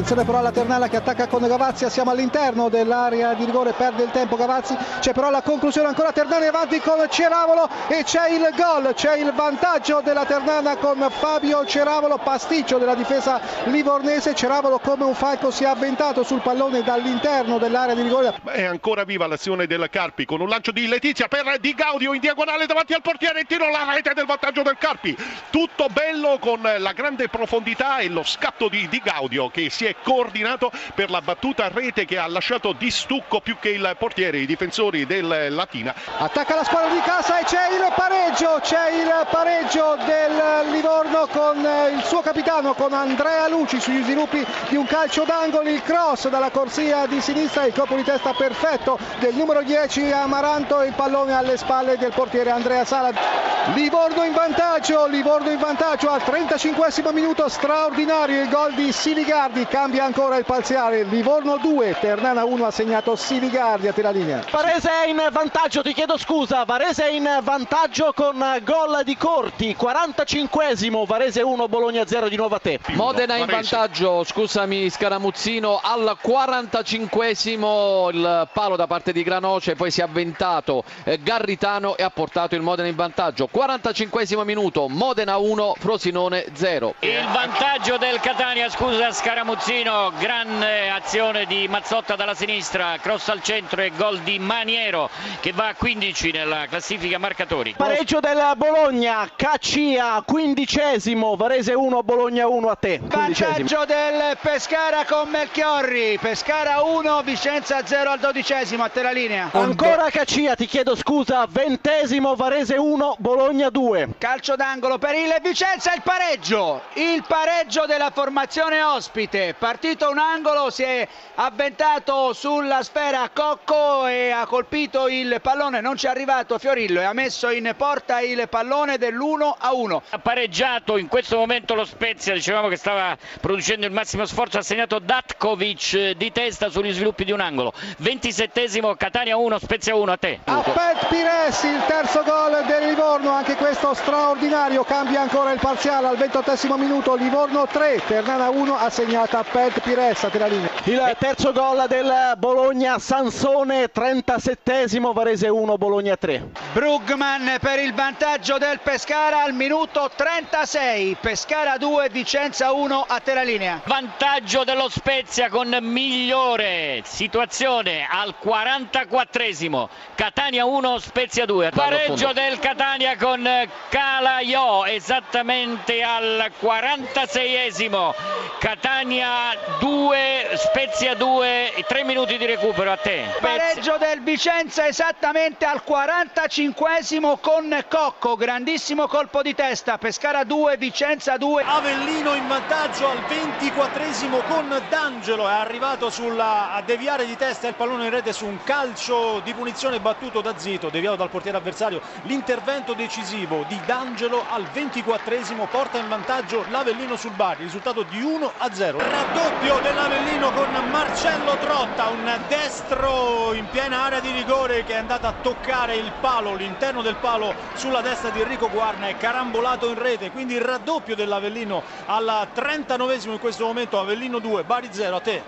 attenzione però alla Ternana che attacca con Gavazzi, siamo all'interno dell'area di rigore, perde il tempo Gavazzi, c'è però la conclusione ancora Ternana avanti con Ceravolo e c'è il gol, c'è il vantaggio della Ternana con Fabio Ceravolo, pasticcio della difesa livornese, Ceravolo come un falco si è avventato sul pallone dall'interno dell'area di rigore. È ancora viva l'azione del Carpi con un lancio di Letizia per Di Gaudio in diagonale davanti al portiere, tiro la rete del vantaggio del Carpi, tutto bello con la grande profondità e lo scatto di Di Gaudio che si è coordinato per la battuta a rete che ha lasciato di stucco più che il portiere, i difensori del Latina. Attacca la squadra di casa e c'è il pareggio, c'è il pareggio del Livorno con il suo capitano, con Andrea Luci sugli sviluppi di un calcio d'angolo, il cross dalla corsia di sinistra, il colpo di testa perfetto del numero 10 Amaranto il pallone alle spalle del portiere Andrea Sala. Livorno in vantaggio, Livorno in vantaggio al 35 minuto straordinario il gol di Siligardi, cambia ancora il parziale, Livorno 2, Ternana 1 ha segnato Siligardi a te la linea. Varese è in vantaggio, ti chiedo scusa, Varese è in vantaggio con gol di Corti, 45esimo, Varese 1, Bologna 0 di nuovo a te. Modena in Varese. vantaggio, scusami Scaramuzzino, al 45esimo il palo da parte di Granoce, poi si è avventato eh, Garritano e ha portato il Modena in vantaggio. 45esimo minuto, Modena 1, Frosinone 0. Il vantaggio del Catania, scusa Scaramuzzino, grande azione di Mazzotta dalla sinistra, cross al centro e gol di Maniero che va a 15 nella classifica marcatori. Pareggio del Bologna, Caccia, quindicesimo, Varese 1, Bologna 1 a te. quindicesimo. Vantaggio del Pescara con Melchiorri, Pescara 1, Vicenza 0 al dodicesimo, a te la linea. Ancora Caccia, ti chiedo scusa, ventesimo, Varese 1, Bologna 2. Calcio d'angolo per il Vicenza, il pareggio, il pareggio della formazione ospite, partito un angolo, si è avventato sulla sfera Cocco e ha colpito il pallone, non ci è arrivato Fiorillo e ha messo in porta il pallone dell'1 a 1. Ha pareggiato in questo momento lo Spezia, dicevamo che stava producendo il massimo sforzo, ha segnato Datkovic eh, di testa sugli sviluppi di un angolo. 27esimo Catania 1, Spezia 1 a te. Appet Pires, il terzo gol del Livorno, anche questo straordinario, cambia ancora il parziale al 28 minuto, Livorno 3, Ternana 1 ha segnato Appet Pires a te la linea. Il terzo gol del Bologna, Sansone, 37esimo, Varese 1, Bologna 3. Brugman per il vantaggio del Pescara al minuto 36, Pescara 2, Vicenza 1, a te la linea. Vantaggio dello Spezia con migliore situazione al 44esimo. Catania 1, Spezia 2. Pareggio del Catania con Calaiò esattamente al 46esimo. Catania 2, Spezia 2, 3 minuti di recupero a te. Pareggio del Vicenza esattamente al 45esimo con Cocco, grandissimo colpo di testa, Pescara 2, Vicenza 2. Avellino in vantaggio al 24esimo con D'Angelo è arrivato sulla, deviare di testa il pallone in rete su un calcio di punizione battuto da Zito, deviato dal portiere avversario. L'intervento decisivo di D'Angelo al 24esimo porta in vantaggio l'Avellino sul Bari, risultato di 1 a 0. Raddoppio dell'Avellino con Marcello Trotta, un destro in piena area di rigore che è andato a toccare il palo, l'interno del palo sulla testa di Enrico Guarna è carambolato in rete, quindi il raddoppio dell'Avellino al 39esimo in questo momento, Avellino 2, Bari 0 a te.